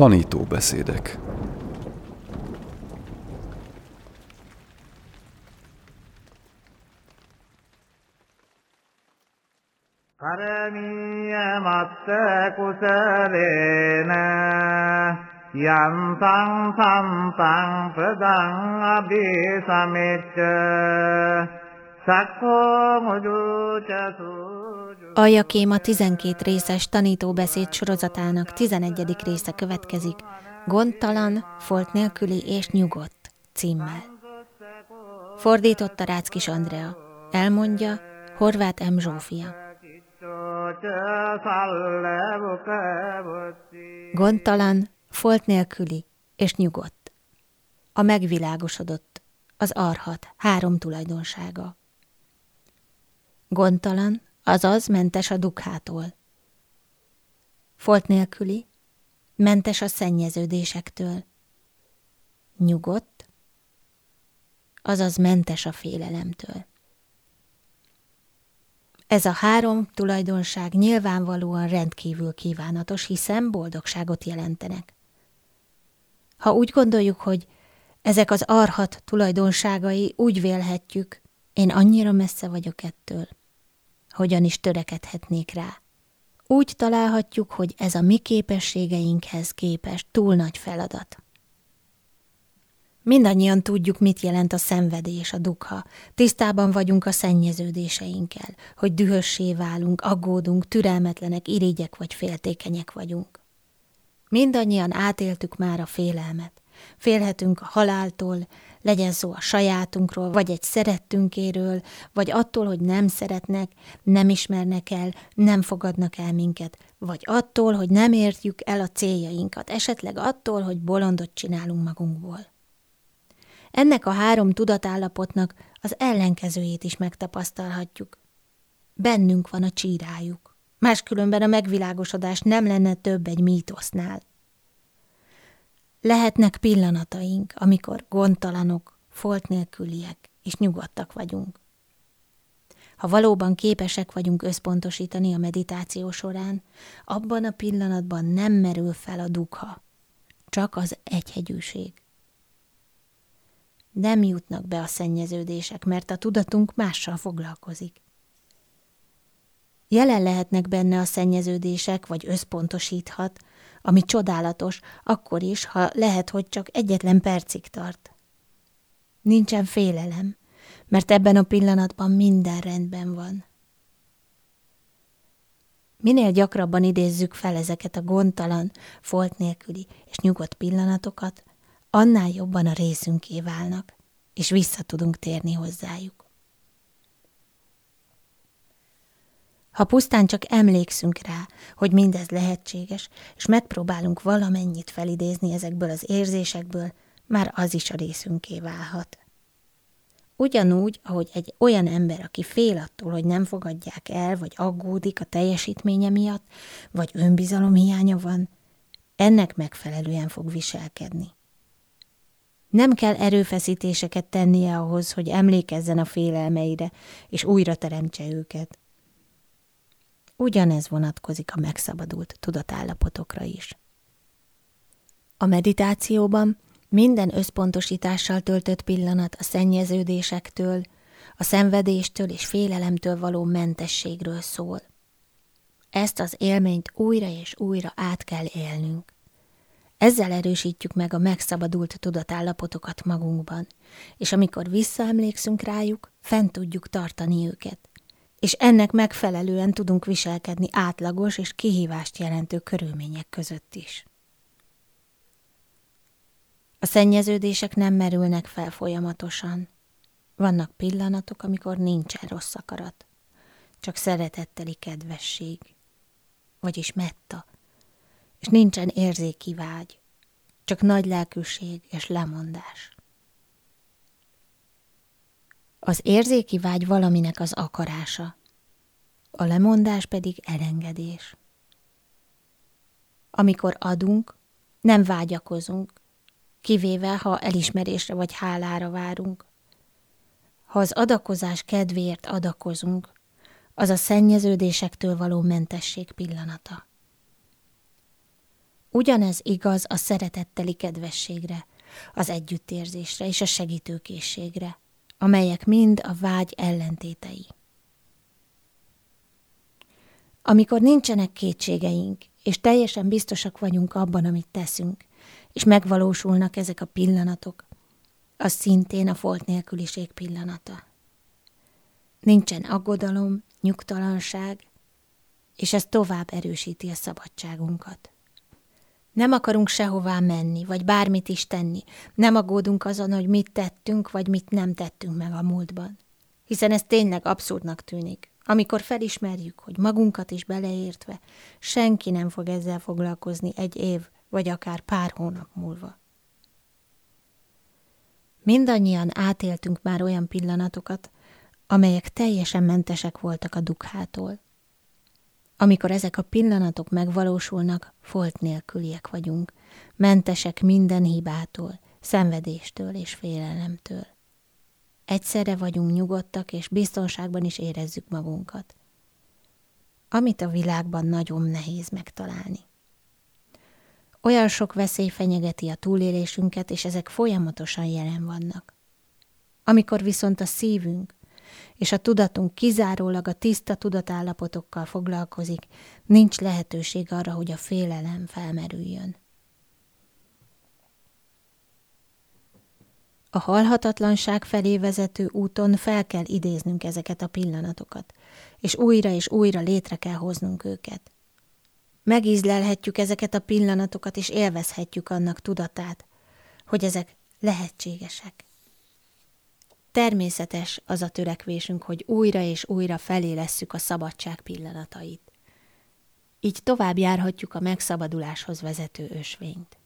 Tanítóbeszédek කරමීය මත්ත කුසලේන යන්තං සම්පං ප්‍රදං අභිසමෙච්ච Aljakém a 12 részes tanítóbeszéd sorozatának 11. része következik, Gondtalan, folt nélküli és nyugodt címmel. Fordította Ráckis Andrea. Elmondja Horváth M. Zsófia. Gondtalan, folt nélküli és nyugodt. A megvilágosodott, az arhat három tulajdonsága. Gondtalan, azaz mentes a dukhától. Folt nélküli, mentes a szennyeződésektől. Nyugodt, azaz mentes a félelemtől. Ez a három tulajdonság nyilvánvalóan rendkívül kívánatos, hiszen boldogságot jelentenek. Ha úgy gondoljuk, hogy ezek az arhat tulajdonságai, úgy vélhetjük, én annyira messze vagyok ettől, hogyan is törekedhetnék rá. Úgy találhatjuk, hogy ez a mi képességeinkhez képest túl nagy feladat. Mindannyian tudjuk, mit jelent a szenvedés, a dukha. Tisztában vagyunk a szennyeződéseinkkel, hogy dühössé válunk, aggódunk, türelmetlenek, irigyek vagy féltékenyek vagyunk. Mindannyian átéltük már a félelmet. Félhetünk a haláltól, legyen szó a sajátunkról, vagy egy szerettünkéről, vagy attól, hogy nem szeretnek, nem ismernek el, nem fogadnak el minket, vagy attól, hogy nem értjük el a céljainkat, esetleg attól, hogy bolondot csinálunk magunkból. Ennek a három tudatállapotnak az ellenkezőjét is megtapasztalhatjuk. Bennünk van a csírájuk. Máskülönben a megvilágosodás nem lenne több egy mítosznál. Lehetnek pillanataink, amikor gondtalanok, folt nélküliek és nyugodtak vagyunk. Ha valóban képesek vagyunk összpontosítani a meditáció során, abban a pillanatban nem merül fel a dugha, csak az egyhegyűség. Nem jutnak be a szennyeződések, mert a tudatunk mással foglalkozik. Jelen lehetnek benne a szennyeződések, vagy összpontosíthat, ami csodálatos, akkor is, ha lehet, hogy csak egyetlen percig tart. Nincsen félelem, mert ebben a pillanatban minden rendben van. Minél gyakrabban idézzük fel ezeket a gondtalan, folt nélküli és nyugodt pillanatokat, annál jobban a részünké válnak, és vissza tudunk térni hozzájuk. Ha pusztán csak emlékszünk rá, hogy mindez lehetséges, és megpróbálunk valamennyit felidézni ezekből az érzésekből, már az is a részünké válhat. Ugyanúgy, ahogy egy olyan ember, aki fél attól, hogy nem fogadják el, vagy aggódik a teljesítménye miatt, vagy önbizalomhiánya van, ennek megfelelően fog viselkedni. Nem kell erőfeszítéseket tennie ahhoz, hogy emlékezzen a félelmeire, és újra teremtse őket. Ugyanez vonatkozik a megszabadult tudatállapotokra is. A meditációban minden összpontosítással töltött pillanat a szennyeződésektől, a szenvedéstől és félelemtől való mentességről szól. Ezt az élményt újra és újra át kell élnünk. Ezzel erősítjük meg a megszabadult tudatállapotokat magunkban, és amikor visszaemlékszünk rájuk, fent tudjuk tartani őket és ennek megfelelően tudunk viselkedni átlagos és kihívást jelentő körülmények között is. A szennyeződések nem merülnek fel folyamatosan. Vannak pillanatok, amikor nincsen rossz akarat, csak szeretetteli kedvesség, vagyis metta, és nincsen érzéki vágy, csak nagy lelkűség és lemondás. Az érzéki vágy valaminek az akarása, a lemondás pedig elengedés. Amikor adunk, nem vágyakozunk, kivéve, ha elismerésre vagy hálára várunk. Ha az adakozás kedvéért adakozunk, az a szennyeződésektől való mentesség pillanata. Ugyanez igaz a szeretetteli kedvességre, az együttérzésre és a segítőkészségre, amelyek mind a vágy ellentétei. Amikor nincsenek kétségeink, és teljesen biztosak vagyunk abban, amit teszünk, és megvalósulnak ezek a pillanatok, az szintén a folt nélküliség pillanata. Nincsen aggodalom, nyugtalanság, és ez tovább erősíti a szabadságunkat. Nem akarunk sehová menni, vagy bármit is tenni. Nem aggódunk azon, hogy mit tettünk, vagy mit nem tettünk meg a múltban. Hiszen ez tényleg abszurdnak tűnik. Amikor felismerjük, hogy magunkat is beleértve, senki nem fog ezzel foglalkozni egy év, vagy akár pár hónap múlva. Mindannyian átéltünk már olyan pillanatokat, amelyek teljesen mentesek voltak a dukhától. Amikor ezek a pillanatok megvalósulnak, folt nélküliek vagyunk, mentesek minden hibától, szenvedéstől és félelemtől. Egyszerre vagyunk nyugodtak, és biztonságban is érezzük magunkat. Amit a világban nagyon nehéz megtalálni. Olyan sok veszély fenyegeti a túlélésünket, és ezek folyamatosan jelen vannak. Amikor viszont a szívünk, és a tudatunk kizárólag a tiszta tudatállapotokkal foglalkozik, nincs lehetőség arra, hogy a félelem felmerüljön. A halhatatlanság felé vezető úton fel kell idéznünk ezeket a pillanatokat, és újra és újra létre kell hoznunk őket. Megízlelhetjük ezeket a pillanatokat, és élvezhetjük annak tudatát, hogy ezek lehetségesek. Természetes az a törekvésünk, hogy újra és újra felélesszük a szabadság pillanatait. Így tovább járhatjuk a megszabaduláshoz vezető ösvényt.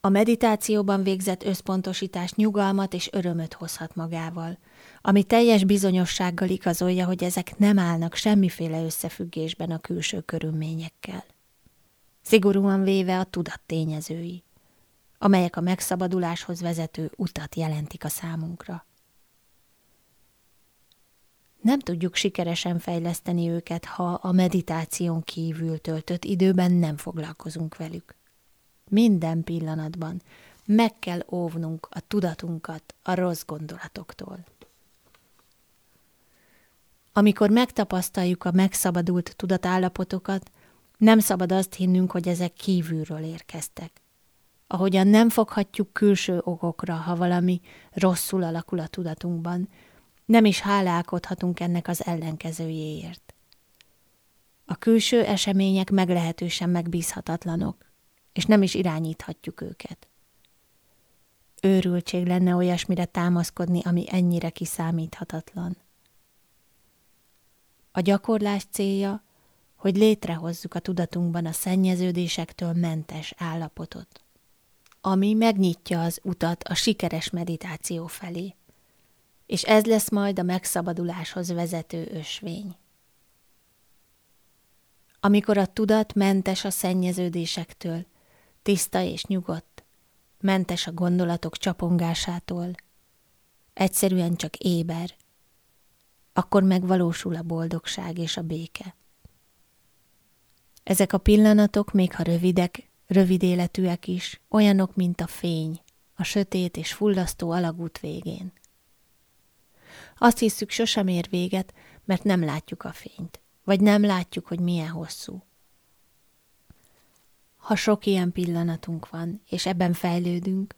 A meditációban végzett összpontosítás nyugalmat és örömöt hozhat magával, ami teljes bizonyossággal igazolja, hogy ezek nem állnak semmiféle összefüggésben a külső körülményekkel. Szigorúan véve a tudat tényezői amelyek a megszabaduláshoz vezető utat jelentik a számunkra. Nem tudjuk sikeresen fejleszteni őket, ha a meditáción kívül töltött időben nem foglalkozunk velük. Minden pillanatban meg kell óvnunk a tudatunkat a rossz gondolatoktól. Amikor megtapasztaljuk a megszabadult tudatállapotokat, nem szabad azt hinnünk, hogy ezek kívülről érkeztek ahogyan nem foghatjuk külső okokra, ha valami rosszul alakul a tudatunkban, nem is hálálkodhatunk ennek az ellenkezőjéért. A külső események meglehetősen megbízhatatlanok, és nem is irányíthatjuk őket. Őrültség lenne olyasmire támaszkodni, ami ennyire kiszámíthatatlan. A gyakorlás célja, hogy létrehozzuk a tudatunkban a szennyeződésektől mentes állapotot ami megnyitja az utat a sikeres meditáció felé. És ez lesz majd a megszabaduláshoz vezető ösvény. Amikor a tudat mentes a szennyeződésektől, tiszta és nyugodt, mentes a gondolatok csapongásától, egyszerűen csak éber, akkor megvalósul a boldogság és a béke. Ezek a pillanatok, még ha rövidek, rövid életűek is, olyanok, mint a fény, a sötét és fullasztó alagút végén. Azt hiszük, sosem ér véget, mert nem látjuk a fényt, vagy nem látjuk, hogy milyen hosszú. Ha sok ilyen pillanatunk van, és ebben fejlődünk,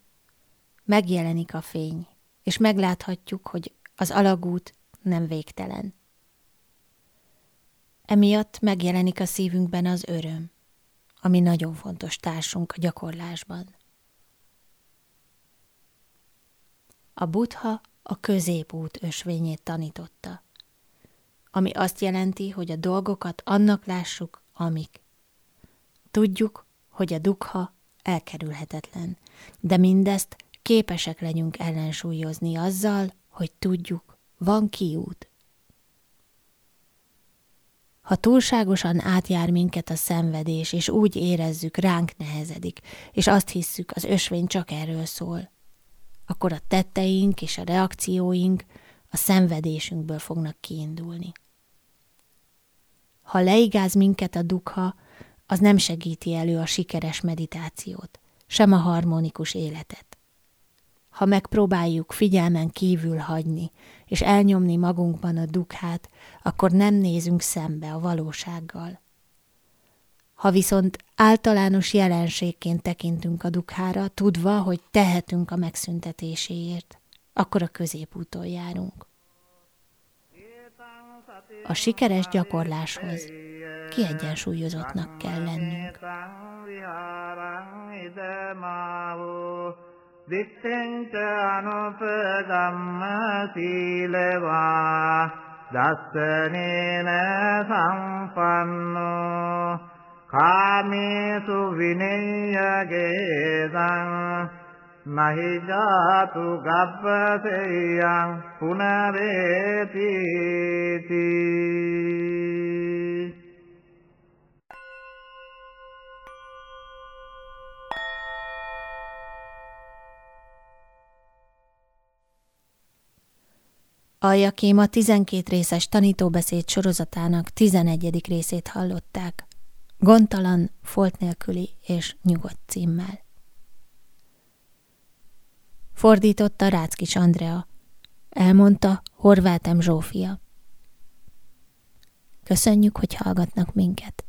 megjelenik a fény, és megláthatjuk, hogy az alagút nem végtelen. Emiatt megjelenik a szívünkben az öröm ami nagyon fontos társunk a gyakorlásban. A buddha a középút ösvényét tanította, ami azt jelenti, hogy a dolgokat annak lássuk, amik. Tudjuk, hogy a dukha elkerülhetetlen, de mindezt képesek legyünk ellensúlyozni azzal, hogy tudjuk, van kiút. Ha túlságosan átjár minket a szenvedés, és úgy érezzük, ránk nehezedik, és azt hisszük, az ösvény csak erről szól, akkor a tetteink és a reakcióink a szenvedésünkből fognak kiindulni. Ha leigáz minket a dukha, az nem segíti elő a sikeres meditációt, sem a harmonikus életet. Ha megpróbáljuk figyelmen kívül hagyni, és elnyomni magunkban a dukhát, akkor nem nézünk szembe a valósággal. Ha viszont általános jelenségként tekintünk a dukhára, tudva, hogy tehetünk a megszüntetéséért, akkor a középúton járunk. A sikeres gyakorláshoz kiegyensúlyozottnak kell lennünk. දිට්ඨංච අනුපගම්ම සීලවා දස්සනේන සම්පන්නෝ කාමේසු විනේයගේසං මහිජාතු ගබ්බසෙයං පුනරේතිති Aljakém a 12 részes tanítóbeszéd sorozatának 11. részét hallották, gondtalan, folt nélküli és nyugodt címmel. Fordította Ráckis Andrea, elmondta Horváth M. Zsófia. Köszönjük, hogy hallgatnak minket.